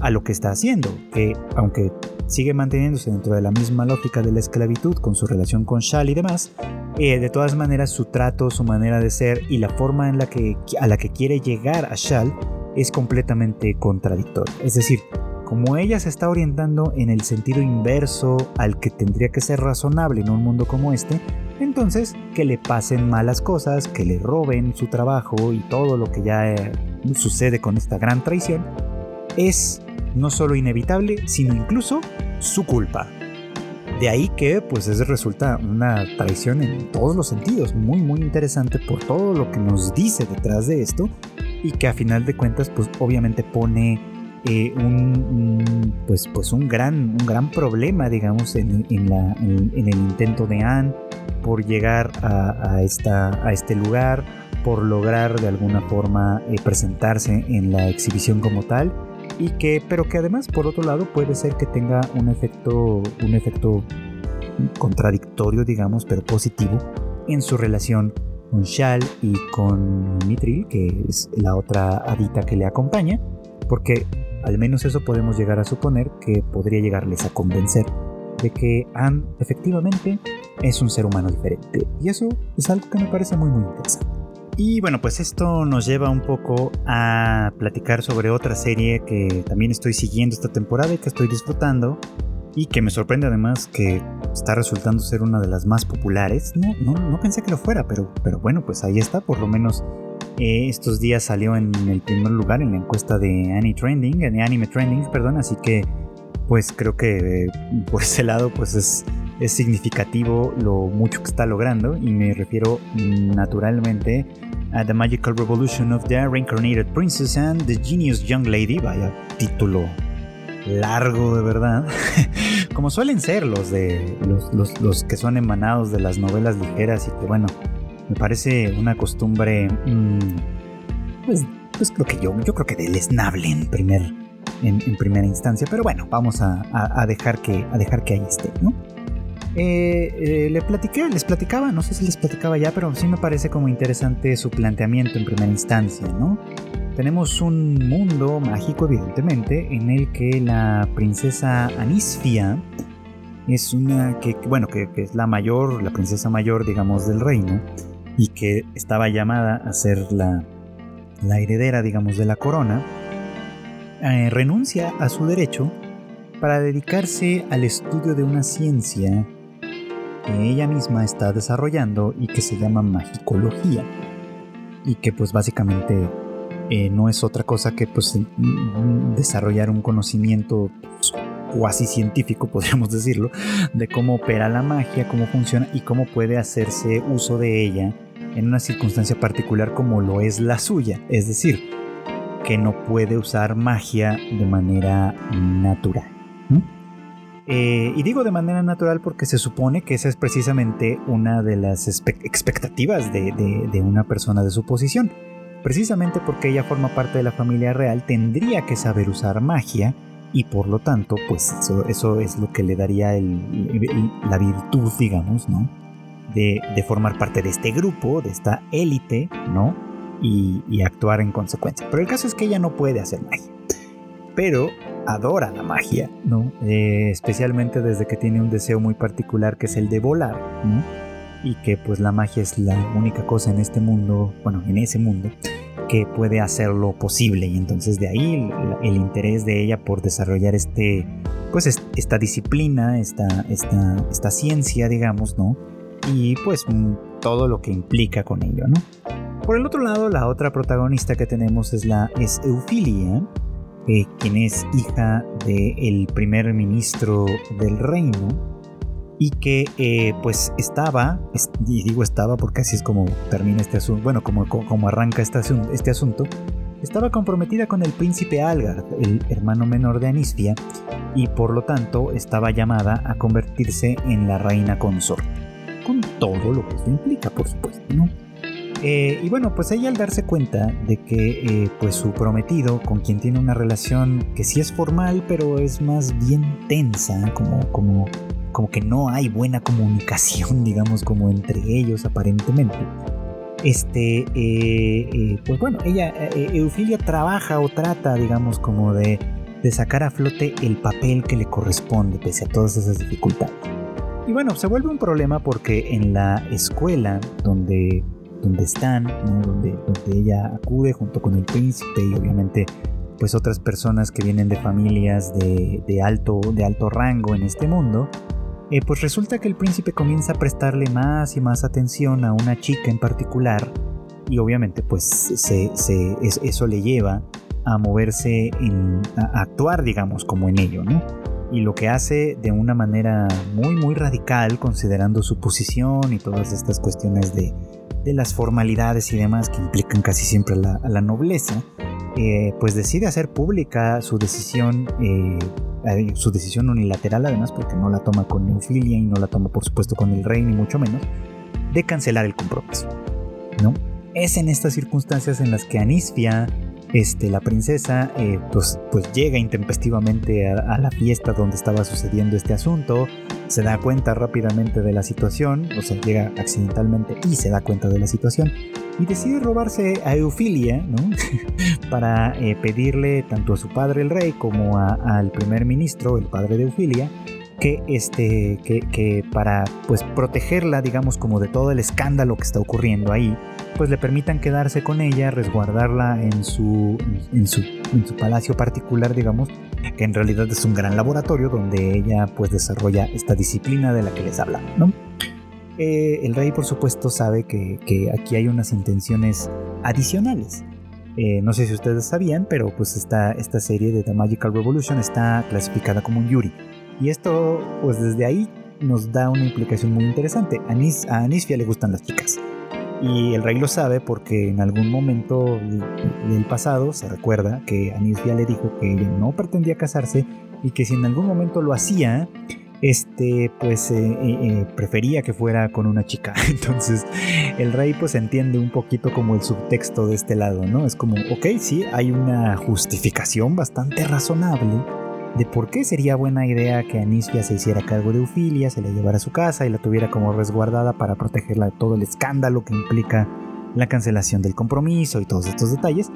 a lo que está haciendo, que aunque sigue manteniéndose dentro de la misma lógica de la esclavitud con su relación con Shal y demás, eh, de todas maneras su trato, su manera de ser y la forma en la que, a la que quiere llegar a Shal es completamente contradictoria. Es decir, como ella se está orientando en el sentido inverso al que tendría que ser razonable en un mundo como este, entonces que le pasen malas cosas, que le roben su trabajo y todo lo que ya eh, sucede con esta gran traición, es no solo inevitable, sino incluso su culpa. De ahí que pues es, resulta una traición en todos los sentidos, muy muy interesante por todo lo que nos dice detrás de esto y que a final de cuentas pues obviamente pone eh, un, pues, pues un, gran, un gran problema digamos en, en, el intento de Anne por llegar a, esta, a este lugar, por lograr de alguna forma eh, presentarse en la exhibición como tal y que pero que además por otro lado puede ser que tenga un efecto un efecto contradictorio digamos pero positivo en su relación con Shal y con Mitril que es la otra hadita que le acompaña porque al menos eso podemos llegar a suponer que podría llegarles a convencer de que Anne efectivamente es un ser humano diferente y eso es algo que me parece muy muy interesante y bueno, pues esto nos lleva un poco a platicar sobre otra serie que también estoy siguiendo esta temporada y que estoy disfrutando y que me sorprende además que está resultando ser una de las más populares. No, no, no pensé que lo fuera, pero, pero bueno, pues ahí está, por lo menos eh, estos días salió en el primer lugar en la encuesta de Anime Trending, de Anime perdón, así que pues creo que eh, por ese lado pues es, es significativo lo mucho que está logrando y me refiero naturalmente a The Magical Revolution of the Reincarnated Princess and the Genius Young Lady, vaya título largo de verdad, como suelen ser los de los, los, que son emanados de las novelas ligeras y que bueno, me parece una costumbre, mm, pues, pues creo que yo, yo creo que deleznable en primer, en, primera instancia, pero bueno, vamos a, dejar que, a dejar que ahí esté, ¿no? Eh, eh, le platiqué, les platicaba, no sé si les platicaba ya, pero sí me parece como interesante su planteamiento en primera instancia, ¿no? Tenemos un mundo mágico, evidentemente, en el que la princesa Anisfia es una que, bueno, que, es la mayor, la princesa mayor, digamos, del reino, y que estaba llamada a ser la, heredera, digamos, de la corona, eh, renuncia a su derecho para dedicarse al estudio de una ciencia que ella misma está desarrollando y que se llama magicología y que pues básicamente eh, no es otra cosa que pues desarrollar un conocimiento pues, cuasi científico podríamos decirlo de cómo opera la magia cómo funciona y cómo puede hacerse uso de ella en una circunstancia particular como lo es la suya es decir que no puede usar magia de manera natural eh, y digo de manera natural porque se supone que esa es precisamente una de las expectativas de, una persona de su posición. Precisamente porque ella forma parte de la familia real, tendría que saber usar magia y por lo tanto, pues eso, es lo que le daría la virtud, digamos, ¿no? De, formar parte de este grupo, de esta élite, ¿no? Y, actuar en consecuencia. Pero el caso es que ella no puede hacer magia. Pero adora la magia, ¿no? Eh, especialmente desde que tiene un deseo muy particular que es el de volar, ¿no? Y que pues la magia es la única cosa en este mundo, bueno, en ese mundo, que puede hacerlo posible. Y entonces de ahí el, interés de ella por desarrollar este, pues esta disciplina, esta, esta, esta ciencia, digamos, ¿no? Y pues todo lo que implica con ello, ¿no? Por el otro lado, la otra protagonista que tenemos es la Eufilia, eh, quien es hija del primer ministro del reino y que eh, pues estaba, y digo estaba porque así es como termina este asunto, bueno, como, como arranca este, este asunto, estaba comprometida con el príncipe Algard, el hermano menor de Anisfia, y por lo tanto estaba llamada a convertirse en la reina consorte, con todo lo que eso implica, por supuesto, ¿no? Eh, y bueno, pues ella al darse cuenta de que eh, pues su prometido, con quien tiene una relación que sí es formal, pero es más bien tensa, como, como, como que no hay buena comunicación, digamos, como entre ellos aparentemente. Este, eh, pues bueno, ella, Eufilia trabaja o trata, digamos, como de, de sacar a flote el papel que le corresponde pese a todas esas dificultades. Y bueno, se vuelve un problema porque en la escuela donde donde están, donde, donde ella acude junto con el príncipe y obviamente pues otras personas que vienen de familias de, de alto, de alto rango en este mundo, eh, pues resulta que el príncipe comienza a prestarle más y más atención a una chica en particular y obviamente pues eso le lleva a moverse, en, a actuar, digamos, como en ello, ¿no? Y lo que hace de una manera muy, muy radical, considerando su posición y todas estas cuestiones de, de las formalidades y demás que implican casi siempre a la, nobleza, eh, pues decide hacer pública su decisión, eh, su decisión unilateral además, porque no la toma con Eufilia y no la toma por supuesto con el rey, ni mucho menos, de cancelar el compromiso. ¿no? Es en estas circunstancias en las que Anisfia, este, la princesa, eh, pues, pues llega intempestivamente a, la fiesta donde estaba sucediendo este asunto, se da cuenta rápidamente de la situación, o sea, llega accidentalmente y se da cuenta de la situación, y decide robarse a Eufilia, ¿no? para eh, pedirle tanto a su padre el rey como al primer ministro, el padre de Eufilia, que, este, que, que, para pues, protegerla, digamos, como de todo el escándalo que está ocurriendo ahí, pues le permitan quedarse con ella, resguardarla en su, en su, palacio particular, digamos, que en realidad es un gran laboratorio donde ella pues desarrolla esta disciplina de la que les habla, ¿no? Eh, el rey, por supuesto, sabe que, que, aquí hay unas intenciones adicionales. Eh, no sé si ustedes sabían, pero pues esta, esta serie de The Magical Revolution está clasificada como un Yuri. Y esto, pues desde ahí nos da una implicación muy interesante. A, Anis, a Anisfia le gustan las chicas. Y el rey lo sabe porque en algún momento del pasado se recuerda que Anisfia le dijo que ella no pretendía casarse y que si en algún momento lo hacía, este pues eh, eh, eh, prefería que fuera con una chica. Entonces el rey pues entiende un poquito como el subtexto de este lado, ¿no? Es como, ok, sí, hay una justificación bastante razonable de por qué sería buena idea que Anisfia se hiciera cargo de Eufilia, se la llevara a su casa y la tuviera como resguardada para protegerla de todo el escándalo que implica la cancelación del compromiso y todos estos detalles.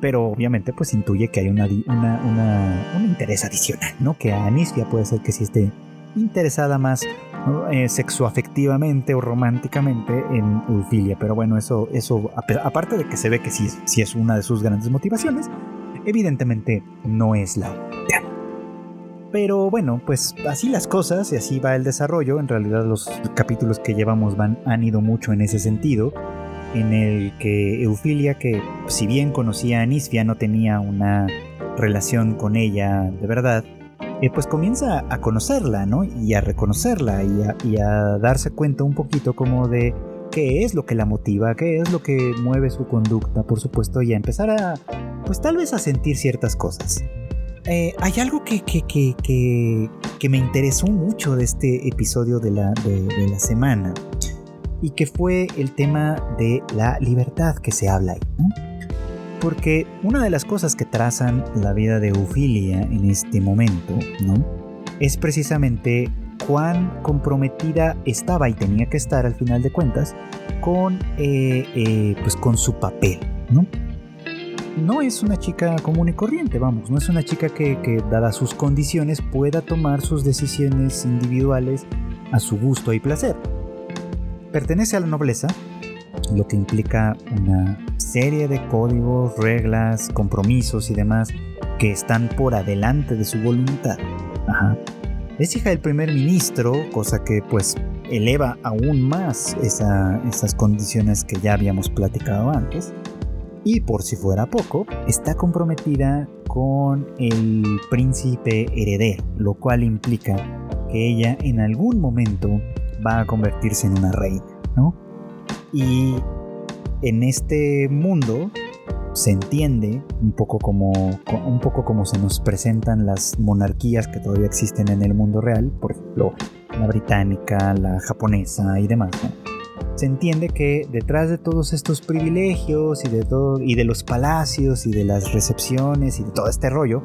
Pero obviamente pues intuye que hay una, un interés adicional, ¿no? Que a Anisfia puede ser que sí esté interesada más eh, sexoafectivamente o románticamente en Eufilia. Pero bueno, eso, eso aparte de que se ve que sí, es una de sus grandes motivaciones, evidentemente no es la. Pero bueno, pues así las cosas y así va el desarrollo. En realidad los capítulos que llevamos van, han ido mucho en ese sentido. En el que Eufilia, que si bien conocía a Nisfia, no tenía una relación con ella de verdad, eh, pues comienza a conocerla, ¿no? Y a reconocerla y a, y a darse cuenta un poquito como de qué es lo que la motiva, qué es lo que mueve su conducta, por supuesto, y a empezar a, pues tal vez a sentir ciertas cosas. Eh, hay algo que, que, me interesó mucho de este episodio de la, de, la semana y que fue el tema de la libertad que se habla ahí. Porque una de las cosas que trazan la vida de Eufilia en este momento ¿no? es precisamente cuán comprometida estaba y tenía que estar al final de cuentas con, eh, eh, pues con su papel. ¿no? No es una chica común y corriente, vamos, no es una chica que, dadas sus condiciones, pueda tomar sus decisiones individuales a su gusto y placer. Pertenece a la nobleza, lo que implica una serie de códigos, reglas, compromisos y demás que están por adelante de su voluntad. Es hija del primer ministro, cosa que pues eleva aún más esas condiciones que ya habíamos platicado antes. Y por si fuera poco, está comprometida con el príncipe heredero, lo cual implica que ella en algún momento va a convertirse en una reina, ¿no? Y en este mundo se entiende un poco como un poco como se nos presentan las monarquías que todavía existen en el mundo real, por ejemplo, la británica, la japonesa y demás, ¿no? Se entiende que detrás de todos estos privilegios y de todo y de los palacios y de las recepciones y de todo este rollo,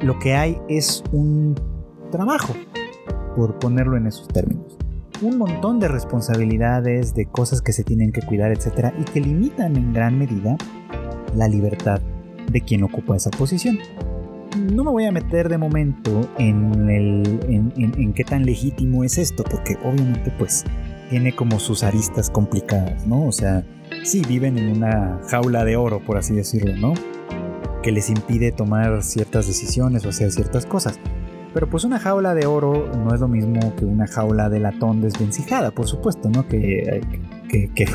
lo que hay es un trabajo, por ponerlo en esos términos. Un montón de responsabilidades, de cosas que se tienen que cuidar, etcétera, y que limitan en gran medida la libertad de quien ocupa esa posición. No me voy a meter de momento en, el, en, en qué tan legítimo es esto, porque obviamente pues tiene como sus aristas complicadas, ¿no? O sea, sí viven en una jaula de oro, por así decirlo, ¿no? Que les impide tomar ciertas decisiones o hacer ciertas cosas. Pero pues una jaula de oro no es lo mismo que una jaula de latón desvencijada, por supuesto, ¿no? Que, que, que,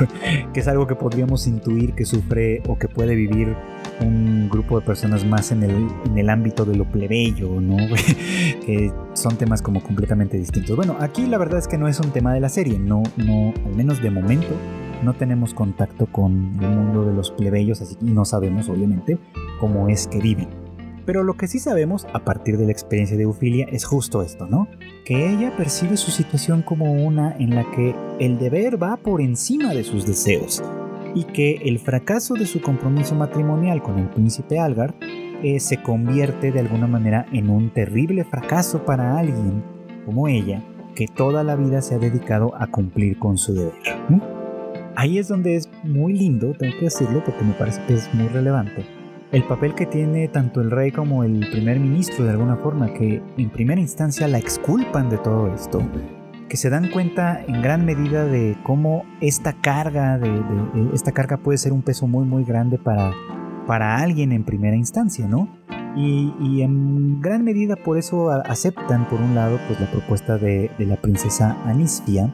es algo que podríamos intuir que sufre o que puede vivir un grupo de personas más en el, en el ámbito de lo plebeyo, ¿no? que son temas como completamente distintos. Bueno, aquí la verdad es que no es un tema de la serie, no, no, al menos de momento, no tenemos contacto con el mundo de los plebeyos, así que no sabemos, obviamente, cómo es que viven. Pero lo que sí sabemos a partir de la experiencia de Eufilia es justo esto, ¿no? Que ella percibe su situación como una en la que el deber va por encima de sus deseos y que el fracaso de su compromiso matrimonial con el príncipe Algar eh, se convierte de alguna manera en un terrible fracaso para alguien como ella que toda la vida se ha dedicado a cumplir con su deber. Ahí es donde es muy lindo, tengo que decirlo porque me parece que es muy relevante, el papel que tiene tanto el rey como el primer ministro de alguna forma, que en primera instancia la exculpan de todo esto, que se dan cuenta en gran medida de cómo esta carga, de, esta carga puede ser un peso muy muy grande para, para alguien en primera instancia, ¿no? Y, en gran medida por eso aceptan por un lado pues la propuesta de, la princesa Anisfia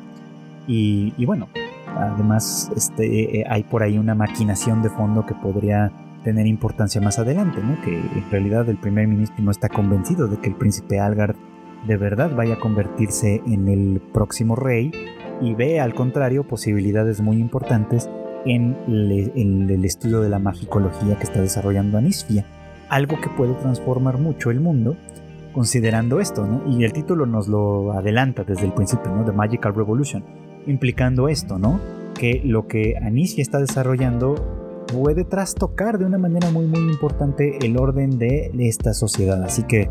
y, y bueno además este, eh, hay por ahí una maquinación de fondo que podría tener importancia más adelante, ¿no? que en realidad el primer ministro no está convencido de que el príncipe Algar de verdad vaya a convertirse en el próximo rey y ve al contrario posibilidades muy importantes en el, estudio de la magicología que está desarrollando Anisfia, algo que puede transformar mucho el mundo considerando esto, ¿no? Y el título nos lo adelanta desde el principio, ¿no? The Magical Revolution, implicando esto, ¿no? Que lo que Anisfia está desarrollando puede trastocar de una manera muy muy importante el orden de esta sociedad. Así que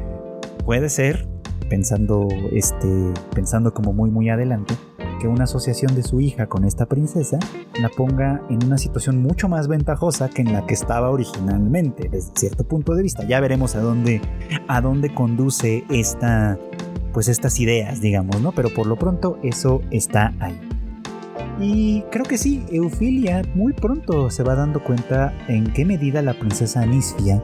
puede ser, pensando, este, pensando como muy muy adelante, que una asociación de su hija con esta princesa la ponga en una situación mucho más ventajosa que en la que estaba originalmente, desde cierto punto de vista. Ya veremos a dónde, a dónde conduce esta, pues estas ideas, digamos, ¿no? Pero por lo pronto eso está ahí. Y creo que sí, Eufilia muy pronto se va dando cuenta en qué medida la princesa Anisfia,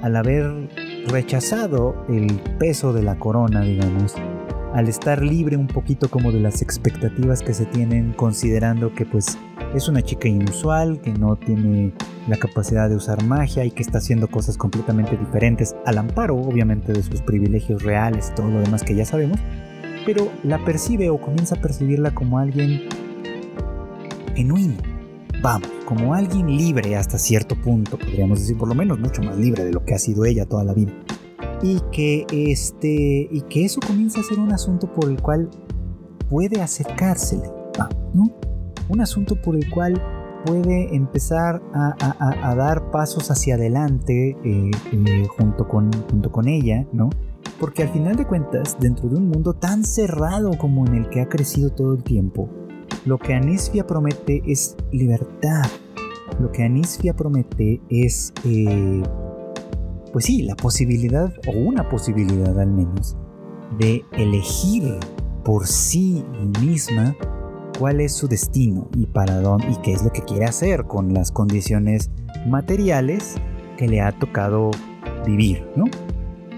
al haber rechazado el peso de la corona, digamos, al estar libre un poquito como de las expectativas que se tienen, considerando que pues es una chica inusual, que no tiene la capacidad de usar magia y que está haciendo cosas completamente diferentes, al amparo obviamente de sus privilegios reales, todo lo demás que ya sabemos, pero la percibe o comienza a percibirla como alguien genuino. Vamos, como alguien libre hasta cierto punto, podríamos decir, por lo menos mucho más libre de lo que ha sido ella toda la vida. Y que, este, y que eso comienza a ser un asunto por el cual puede acercársele, ¿no? Un asunto por el cual puede empezar a, dar pasos hacia adelante eh, eh, junto, con, junto con ella, ¿no? Porque al final de cuentas, dentro de un mundo tan cerrado como en el que ha crecido todo el tiempo, lo que Anisfia promete es libertad. Lo que Anisfia promete es, eh, pues sí, la posibilidad, o una posibilidad al menos, de elegir por sí misma cuál es su destino y para dónde y qué es lo que quiere hacer con las condiciones materiales que le ha tocado vivir, ¿no?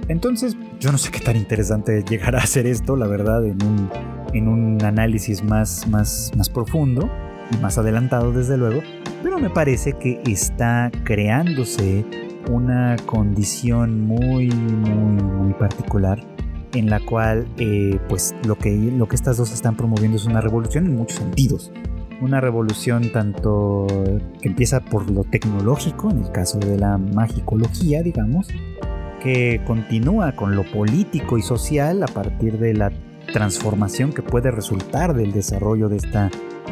Entonces, yo no sé qué tan interesante llegará a hacer esto, la verdad, en un en un análisis más, más, más profundo y más adelantado desde luego, pero me parece que está creándose una condición muy, muy, muy particular en la cual eh, pues lo que, lo que estas dos están promoviendo es una revolución en muchos sentidos. Una revolución tanto que empieza por lo tecnológico, en el caso de la magicología, digamos, que continúa con lo político y social a partir de la transformación que puede resultar del desarrollo de esta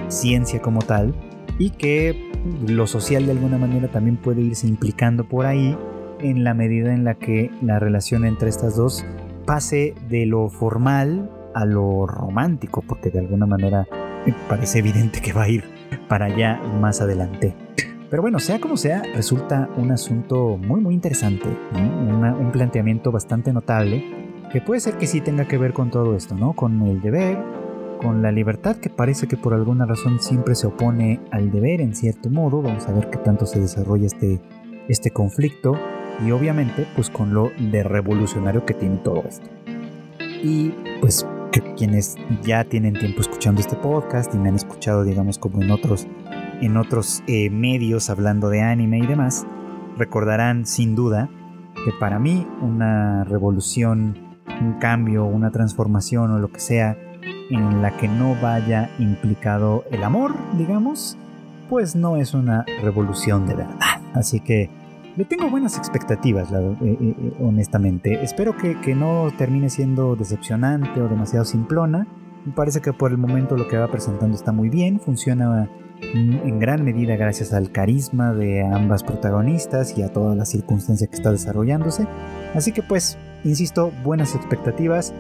ciencia como tal y que lo social de alguna manera también puede irse implicando por ahí en la medida en la que la relación entre estas dos pase de lo formal a lo romántico, porque de alguna manera parece evidente que va a ir para allá más adelante. Pero bueno, sea como sea, resulta un asunto muy muy interesante, un planteamiento bastante notable que puede ser que sí tenga que ver con todo esto, ¿no? Con el deber, con la libertad que parece que por alguna razón siempre se opone al deber en cierto modo, vamos a ver qué tanto se desarrolla este, este conflicto y obviamente pues con lo de revolucionario que tiene todo esto. Y pues que quienes ya tienen tiempo escuchando este podcast y me han escuchado digamos como en otros, en otros eh, medios hablando de anime y demás, recordarán sin duda que para mí una revolución, un cambio, una transformación o lo que sea en la que no vaya implicado el amor, digamos, pues no es una revolución de verdad. Así que le tengo buenas expectativas, eh, eh, eh, honestamente. Espero que, que, no termine siendo decepcionante o demasiado simplona. Me parece que por el momento lo que va presentando está muy bien, funciona en gran medida gracias al carisma de ambas protagonistas y a toda la circunstancia que está desarrollándose. Así que pues, insisto, buenas expectativas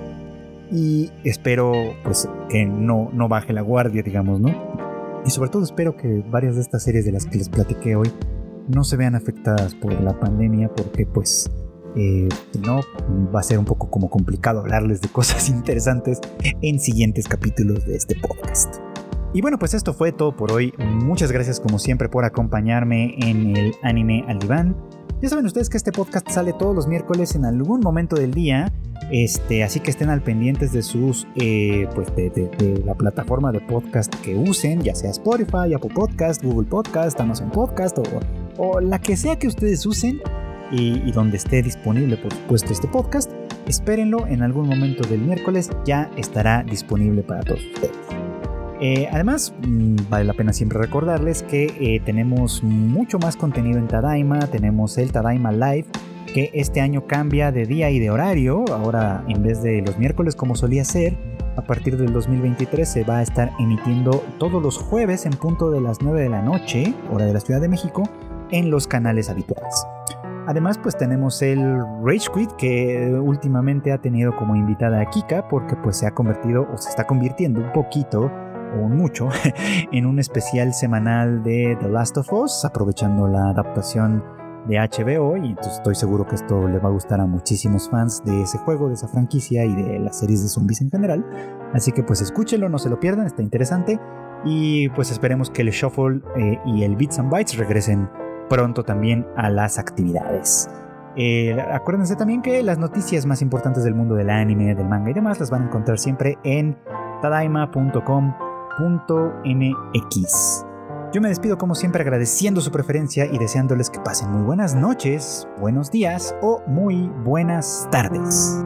y espero pues que no, no baje la guardia, digamos, ¿no? Y sobre todo espero que varias de estas series de las que les platiqué hoy no se vean afectadas por la pandemia porque pues eh, si no va a ser un poco como complicado hablarles de cosas interesantes en siguientes capítulos de este podcast. Y bueno, pues esto fue todo por hoy. Muchas gracias como siempre por acompañarme en el anime al diván. Ya saben ustedes que este podcast sale todos los miércoles en algún momento del día. Este, así que estén al pendientes de sus, eh, pues de, la plataforma de podcast que usen, ya sea Spotify, Apple Podcast, Google Podcast, Amazon Podcast o, o la que sea que ustedes usen y, y, donde esté disponible, por supuesto, este podcast. Espérenlo en algún momento del miércoles, ya estará disponible para todos ustedes. Eh, además, mm, vale la pena siempre recordarles que eh, tenemos mucho más contenido en Tadaima, tenemos el Tadaima Live, que este año cambia de día y de horario, ahora en vez de los miércoles como solía ser, a partir del 2023 se va a estar emitiendo todos los jueves en punto de las 9 de la noche, hora de la Ciudad de México, en los canales habituales. Además, pues tenemos el Rage Quit que últimamente ha tenido como invitada a Kika porque pues se ha convertido o se está convirtiendo un poquito o mucho en un especial semanal de The Last of Us, aprovechando la adaptación de HBO y estoy seguro que esto le va a gustar a muchísimos fans de ese juego, de esa franquicia y de las series de zombies en general. Así que pues escúchenlo, no se lo pierdan, está interesante y pues esperemos que el Shuffle eh, y el Bits and Bytes regresen pronto también a las actividades. Eh, acuérdense también que las noticias más importantes del mundo del anime, del manga y demás las van a encontrar siempre en tadaima.com Yo me despido como siempre agradeciendo su preferencia y deseándoles que pasen muy buenas noches, buenos días o muy buenas tardes.